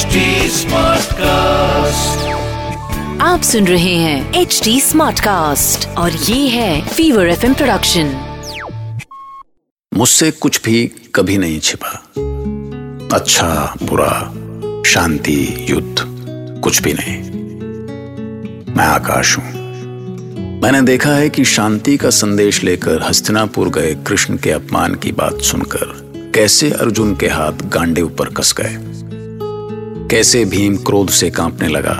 HD Smartcast. आप सुन रहे हैं एच डी स्मार्ट कास्ट और ये है फीवर एफ़ प्रोडक्शन मुझसे कुछ भी कभी नहीं छिपा। अच्छा बुरा शांति युद्ध कुछ भी नहीं। मैं आकाश हूँ। मैंने देखा है कि शांति का संदेश लेकर हस्तिनापुर गए कृष्ण के अपमान की बात सुनकर कैसे अर्जुन के हाथ गांडे ऊपर कस गए। कैसे भीम क्रोध से कांपने लगा?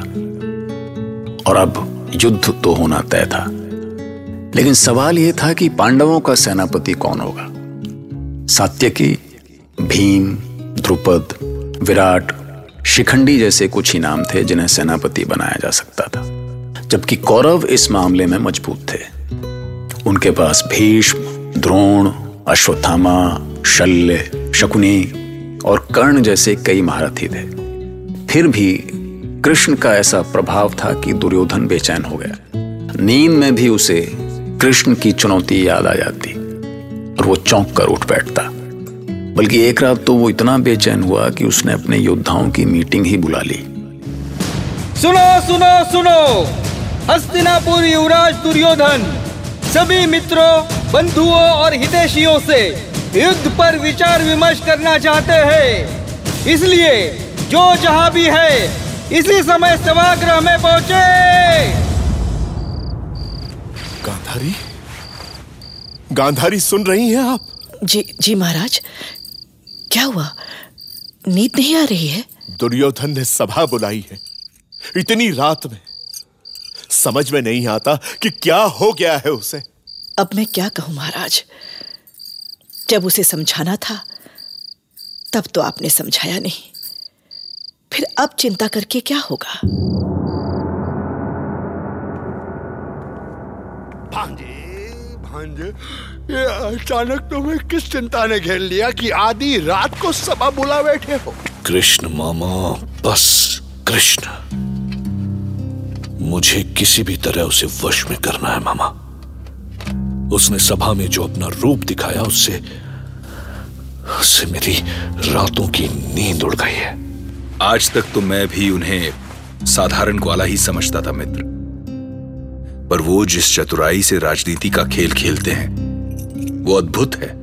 और अब युद्ध तो होना तय था। लेकिन सवाल यह था कि पांडवों का सेनापति कौन होगा? सात्यकी, भीम, द्रुपद, विराट, शिखंडी जैसे कुछ ही नाम थे जिन्हें सेनापति बनाया जा सकता था। जबकि कौरव इस मामले में मज़बूत थे। उनके पास भीष्म, द्रोण, अश्वत्थामा, शल्य, शकुनी और कर्ण जैसे कई महारथी थे। फिर भी कृष्ण का ऐसा प्रभाव था कि दुर्योधन बेचैन हो गया। नींद में भी उसे कृष्ण की चुनौती याद आ जाती और वो चौंक कर उठ बैठता। बल्कि एक रात तो वो इतना बेचैन हुआ कि उसने अपने योद्धाओं की मीटिंग ही बुला ली। सुनो सुनो सुनो। हस्तिनापुर युवराज दुर्योधन, सभी मित्रों, बंधुओं और हितेशियों से युद्ध पर विचार विमर्श करना चाहते हैं। इसलिए जो जहाँ भी है इसी समय सभागृह में पहुँचे। गांधारी? गांधारी सुन रही हैं आप? जी जी महाराज। क्या हुआ? नींद नहीं आ रही है? दुर्योधन ने सभा बुलाई है। इतनी रात में। समझ में नहीं आता कि क्या हो गया है उसे। अब मैं क्या कहूँ महाराज? जब उसे समझाना था तब तो आपने समझाया नहीं। फिर अब चिंता करके क्या होगा? भांजे भांजे ये अचानक तुम्हें किस चिंता ने घेर लिया कि आधी रात को सभा बुला बैठे हो? कृष्ण मामा बस कृष्ण। मुझे किसी भी तरह उसे वश में करना है मामा। उसने सभा में जो अपना रूप दिखाया उससे उससे मेरी रातों की नींद उड़ गई है। आज तक तो मैं भी उन्हें साधारण ग्वाला ही समझता था, मित्र। पर वो जिस चतुराई से राजनीति का खेल खेलते हैं, वो अद्भुत है।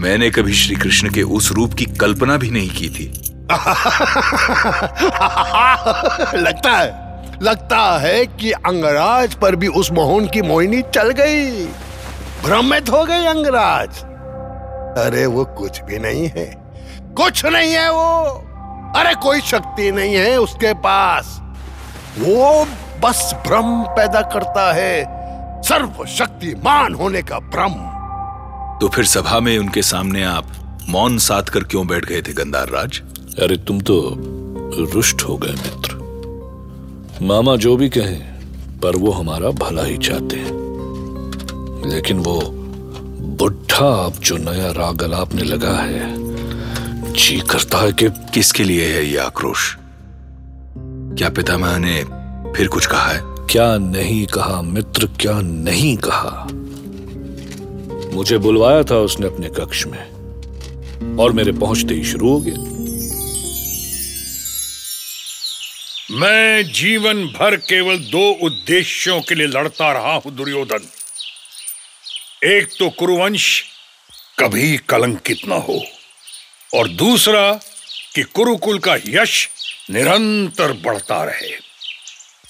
मैंने कभी श्री कृष्ण के उस रूप की कल्पना भी नहीं की थी। लगता है लगता है कि अंगराज पर भी उस मोहन की मोहिनी चल गई। भ्रमित हो गई अंगराज। अरे, वो कुछ भी नहीं है। कुछ नहीं है वो। अरे कोई शक्ति नहीं है उसके पास। वो बस भ्रम पैदा करता है। सर्वशक्तिमान होने का भ्रम। तो फिर सभा में उनके सामने आप मौन साध कर क्यों बैठ गए थे गंदार राज? अरे तुम तो रुष्ट हो गए मित्र। मामा जो भी कहें पर वो हमारा भला ही चाहते हैं। लेकिन वो बुढ़ा अब जो नया राग अलापने लगा है जी करता है कि किसके लिए है ये आक्रोश? क्या पिता पितामह ने फिर कुछ कहा है? क्या नहीं कहा मित्र क्या नहीं कहा? मुझे बुलवाया था उसने अपने कक्ष में और मेरे पहुँचते ही शुरू हो गया। मैं जीवन भर केवल दो उद्देश्यों के लिए लड़ता रहा हूँ दुर्योधन। एक तो कुरुवंश कभी कलंकित ना हो। और दूसरा कि कुरुकुल का यश निरंतर बढ़ता रहे।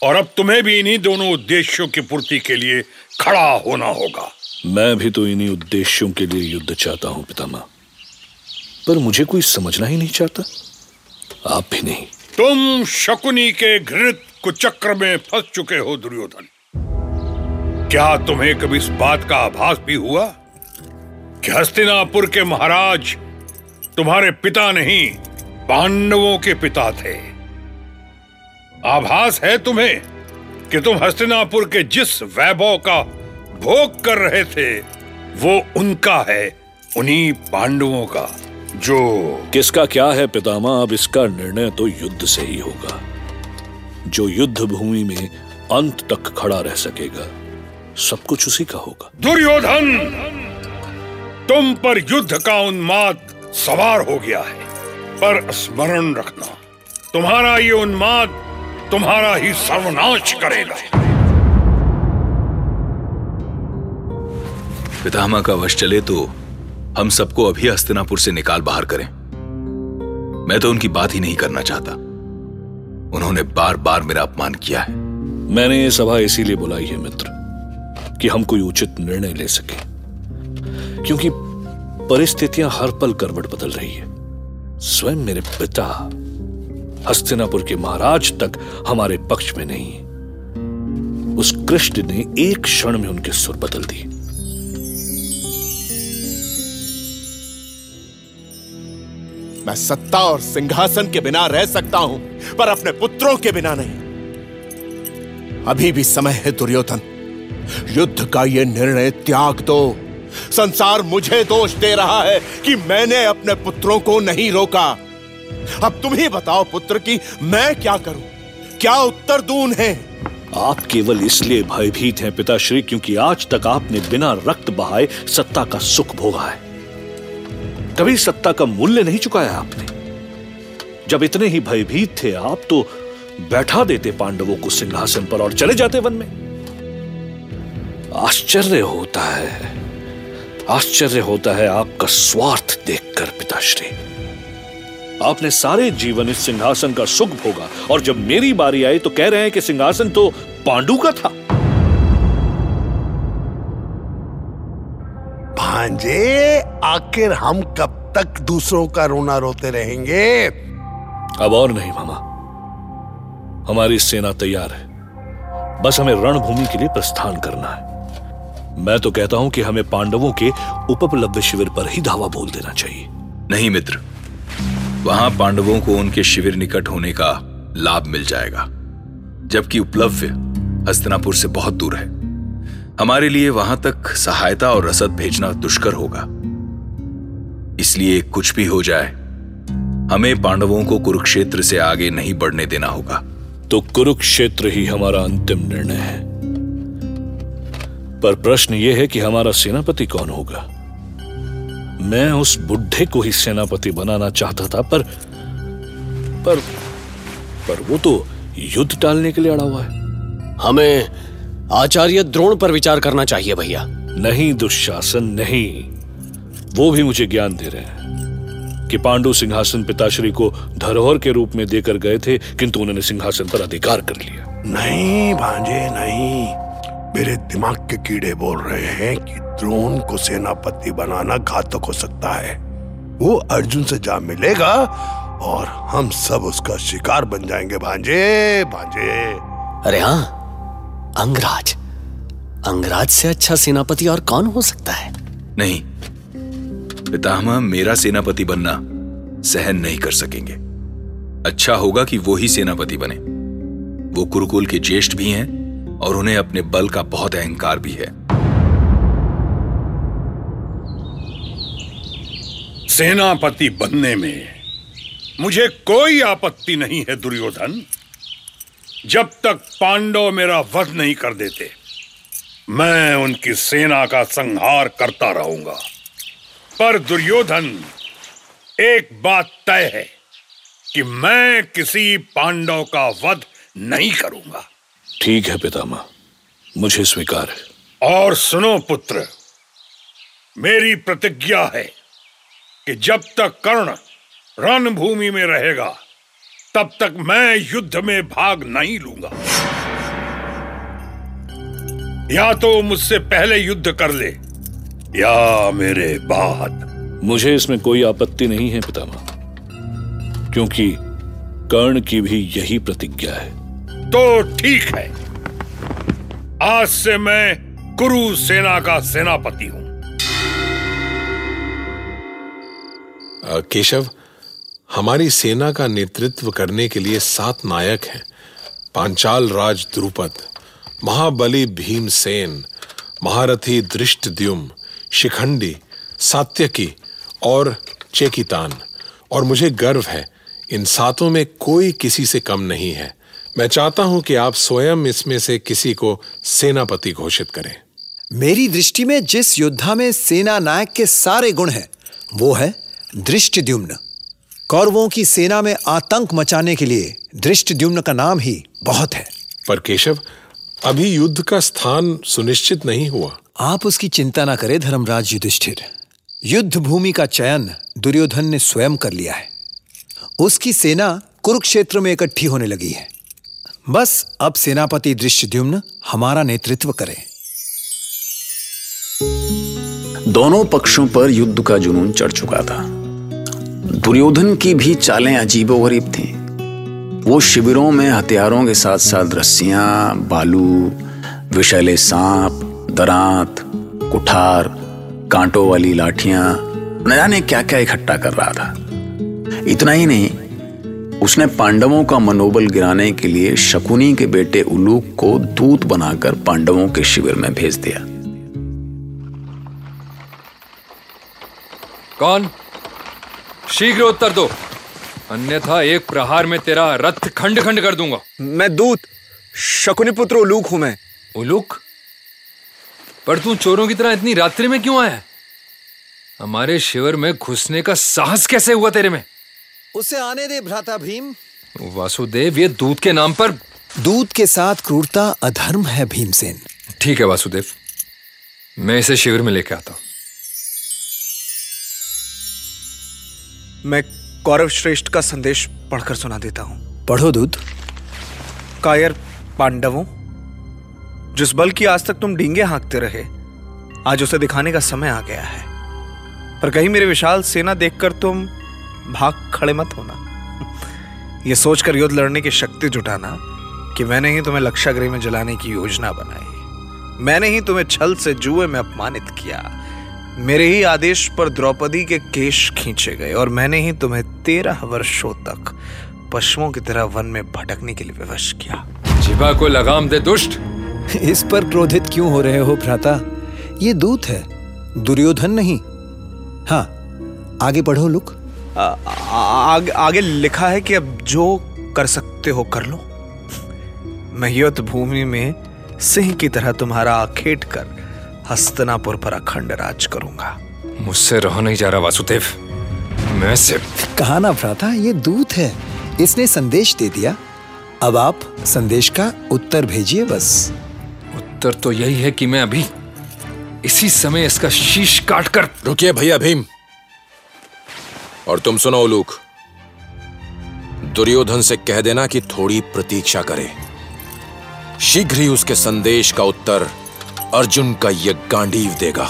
और अब तुम्हें भी इन्हीं दोनों उद्देश्यों की पूर्ति के लिए खड़ा होना होगा। मैं भी तो इन्हीं उद्देश्यों के लिए युद्ध चाहता हूँ पितामह। पर मुझे कोई समझना ही नहीं चाहता। आप भी नहीं। तुम शकुनी के घृत कुचक्र में फंस चुके हो दुर्योधन। क्या तुम्हें कभी इस बात का आभास भी हुआ? कि हस्तिनापुर के महाराज तुम्हारे पिता नहीं पांडवों के पिता थे। आभास है तुम्हें कि तुम हस्तिनापुर के जिस वैभव का भोग कर रहे थे वो उनका है उन्हीं पांडवों का जो किसका क्या है पितामह? अब इसका निर्णय तो युद्ध से ही होगा। जो युद्ध भूमि में अंत तक खड़ा रह सकेगा सब कुछ उसी का होगा। दुर्योधन तुम पर युद्ध का उन्माद सवार हो गया है। पर स्मरण रखना तुम्हारा ये उन्माद तुम्हारा ही सर्वनाश करेगा। पितामह का वश चले तो हम सबको अभी हस्तिनापुर से निकाल बाहर करें। मैं तो उनकी बात ही नहीं करना चाहता। उन्होंने बार बार मेरा अपमान किया है। मैंने ये सभा इसीलिए बुलाई है मित्र कि हम कोई उचित निर्णय ले सके। क्योंकि परिस्थितियाँ हर पल करवट बदल रही है। स्वयं मेरे पिता, हस्तिनापुर के महाराज तक हमारे पक्ष में नहीं। उस कृष्ण ने एक क्षण में उनके सुर बदल दिए। मैं सत्ता और सिंहासन के बिना रह सकता हूँ, पर अपने पुत्रों के बिना नहीं। अभी भी समय है दुर्योधन। युद्ध का यह निर्णय त्याग दो। संसार मुझे दोष दे रहा है कि मैंने अपने पुत्रों को नहीं रोका। अब तुम ही बताओ पुत्र कि मैं क्या करूँ? क्या उत्तर दूँ उन्हें आप केवल इसलिए भयभीत हैं पिताश्री क्योंकि आज तक आपने बिना रक्त बहाए सत्ता का सुख भोगा है। कभी सत्ता का मूल्य नहीं चुकाया आपने। जब इतने ही भयभीत थे आप तो बैठा देते पांडवों को सिंहासन पर और चले जाते वन में। आश्चर्य होता है। आश्चर्य होता है आपका स्वार्थ देखकर पिताश्री। आपने सारे जीवन इस सिंहासन का सुख भोगा और जब मेरी बारी आई तो कह रहे हैं कि सिंहासन तो पांडु का था। भांजे आखिर हम कब तक दूसरों का रोना रोते रहेंगे? अब और नहीं मामा। हमारी सेना तैयार है। बस हमें रणभूमि के लिए प्रस्थान करना है। मैं तो कहता हूँ कि हमें पांडवों के उपलब्ध शिविर पर ही धावा बोल देना चाहिए। नहीं मित्र वहाँ पांडवों को उनके शिविर निकट होने का लाभ मिल जाएगा जबकि उपलब्ध हस्तनापुर से बहुत दूर है। हमारे लिए वहाँ तक सहायता और रसद भेजना दुष्कर होगा। इसलिए कुछ भी हो जाए हमें पांडवों को कुरुक्षेत्र से आगे नहीं बढ़ने देना होगा। तो कुरुक्षेत्र ही हमारा अंतिम निर्णय है। पर प्रश्न यह है कि हमारा सेनापति कौन होगा? मैं उस बुढ़े को ही सेनापति बनाना चाहता था पर पर पर वो तो युद्ध टालने के लिए अड़ा हुआ है। हमें आचार्य द्रोण पर विचार करना चाहिए भैया। नहीं दुशासन नहीं। वो भी मुझे ज्ञान दे रहे हैं कि पांडु सिंहासन पिताश्री को धरोहर के रूप में देकर गए थे किंतु उन्होंने सिंहासन पर अधिकार कर लिया। नहीं भांजे नहीं। मेरे दिमाग के कीड़े बोल रहे हैं कि द्रोण को सेनापति बनाना घातक हो सकता है। वो अर्जुन से जा मिलेगा और हम सब उसका शिकार बन जाएँगे। भांजे भांजे। अरे हाँ अंगराज। अंगराज से अच्छा सेनापति और कौन हो सकता है? नहीं। पितामह मेरा सेनापति बनना सहन नहीं कर सकेंगे। अच्छा होगा कि वो ही सेनापति बने। वो कुरुकुल के ज्येष्ठ भी हैं और उन्हें अपने बल का बहुत अहंकार भी है। सेनापति बनने में मुझे कोई आपत्ति नहीं है, दुर्योधन। जब तक पांडव मेरा वध नहीं कर देते, मैं उनकी सेना का संहार करता रहूँगा। पर दुर्योधन, एक बात तय है कि मैं किसी पांडव का वध नहीं करूँगा। ठीक है पितामह मुझे स्वीकार है। और सुनो पुत्र मेरी प्रतिज्ञा है कि जब तक कर्ण रणभूमि में रहेगा तब तक मैं युद्ध में भाग नहीं लूँगा। या तो मुझसे पहले युद्ध कर ले या मेरे बाद। मुझे इसमें कोई आपत्ति नहीं है पितामह क्योंकि कर्ण की भी यही प्रतिज्ञा है। तो ठीक है। आज से मैं कुरु सेना का सेनापति हूँ। केशव, हमारी सेना का नेतृत्व करने के लिए सात नायक हैं। पांचाल राज द्रुपद, महाबली भीमसेन, महारथी दृष्टद्युम, शिखंडी, सात्यकी और चेकितान। और मुझे गर्व है, इन सातों में कोई किसी से कम नहीं है। मैं चाहता हूँ कि आप स्वयं इसमें से किसी को सेनापति घोषित करें। मेरी दृष्टि में जिस योद्धा में सेना नायक के सारे गुण हैं वो है दृष्टिद्युम्न। कौरवों की सेना में आतंक मचाने के लिए दृष्टद्युम्न का नाम ही बहुत है। पर केशव अभी युद्ध का स्थान सुनिश्चित नहीं हुआ। आप उसकी चिंता ना करें धर्मराज युधिष्ठिर। युद्ध भूमि का चयन दुर्योधन ने स्वयं कर लिया है। उसकी सेना कुरुक्षेत्र में इकट्ठी होने लगी है। बस अब सेनापति दृष्टद्युम्न हमारा नेतृत्व करे। दोनों पक्षों पर युद्ध का जुनून चढ़ चुका था। दुर्योधन की भी चालें अजीबो गरीब थीं। वो शिविरों में हथियारों के साथ साथ रस्सियाँ, बालू, विषैले सांप, दरांत, कुठार, कांटों वाली लाठियाँ, न जाने क्या क्या इकट्ठा कर रहा था। इतना ही नहीं उसने पांडवों का मनोबल गिराने के लिए शकुनी के बेटे उलूक को दूत बनाकर पांडवों के शिविर में भेज दिया। कौन? शीघ्र उत्तर दो। अन्यथा एक प्रहार में तेरा रथ खंड खंड कर दूँगा। मैं दूत शकुनी पुत्र उलूक हूँ मैं। उलूक? पर तू चोरों की तरह इतनी रात्रि में क्यों आया? हमारे शिविर में घुसने का साहस कैसे हुआ तेरे में? उसे आने दे भ्राता भीम। वासुदेव ये दूध के नाम पर दूध के साथ क्रूरता अधर्म है भीमसेन। ठीक है वासुदेव। मैं इसे शिविर में लेके आता हूँ। मैं कौरव श्रेष्ठ का संदेश पढ़कर सुना देता हूँ। पढ़ो दूध कायर पांडवों जिस बल की आज तक तुम डींगे हाँकते रहे आज उसे दिखाने का समय आ गया है। पर कहीं मेरे विशाल सेना देखकर तुम भाग खड़े मत होना। यह सोचकर युद्ध लड़ने की शक्ति जुटाना कि मैंने ही तुम्हें लक्षागृह में जलाने की योजना बनाई। मैंने ही तुम्हें छल से जुए में अपमानित किया। मेरे ही आदेश पर द्रौपदी के केश खींचे गए और मैंने ही तुम्हें तेरह वर्षों तक पशुओं की तरह वन में भटकने के लिए विवश किया। जीवा को लगाम दे दुष्ट। इस पर क्रोधित क्यों हो रहे हो भ्राता? ये दूत है दुर्योधन नहीं। हाँ आगे पढ़ो लुक। आ, आगे, आगे लिखा है कि अब जो कर सकते हो कर लो। मैं युद्ध भूमि में सिंह की तरह तुम्हारा आखेट कर हस्तनापुर पर अखंड राज करूँगा। मुझसे रहा नहीं जा रहा वासुदेव। मैं से कहा ना भ्राता ये दूत है। इसने संदेश दे दिया। अब आप संदेश का उत्तर भेजिए बस। उत्तर तो यही है कि मैं अभी इसी समय इसका शीश काट कर रुकिए भैया भीम। और तुम सुनो, उलूक। दुर्योधन से कह देना कि थोड़ी प्रतीक्षा करे। शीघ्र ही उसके संदेश का उत्तर अर्जुन का यह गांडीव देगा।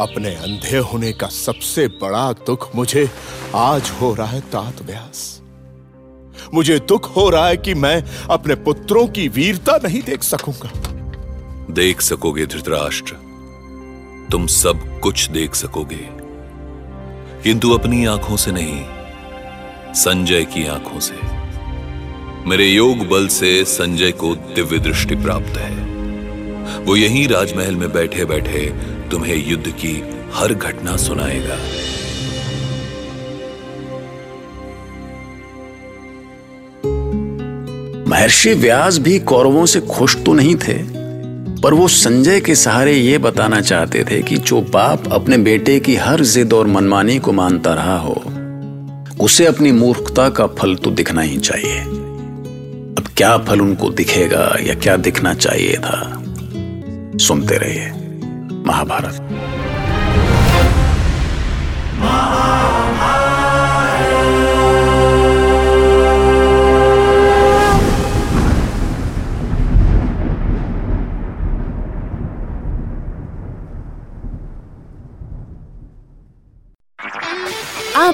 अपने अंधे होने का सबसे बड़ा दुख मुझे आज हो रहा है तात व्यास। मुझे दुख हो रहा है कि मैं अपने पुत्रों की वीरता नहीं देख सकूँगा। देख सकोगे धृतराष्ट्र। तुम सब कुछ देख सकोगे। किंतु अपनी आँखों से नहीं, संजय की आँखों से। मेरे योग बल से संजय को दिव्य दृष्टि प्राप्त है। वो यहीं राजमहल में बैठे बैठे तुम्हें युद्ध की हर घटना सुनाएगा। महर्षि व्यास भी कौरवों से खुश तो नहीं थे। पर वो संजय के सहारे ये बताना चाहते थे कि जो बाप अपने बेटे की हर जिद और मनमानी को मानता रहा हो, उसे अपनी मूर्खता का फल तो दिखना ही चाहिए। अब क्या फल उनको दिखेगा या क्या दिखना चाहिए था? सुनते रहिए, महाभारत।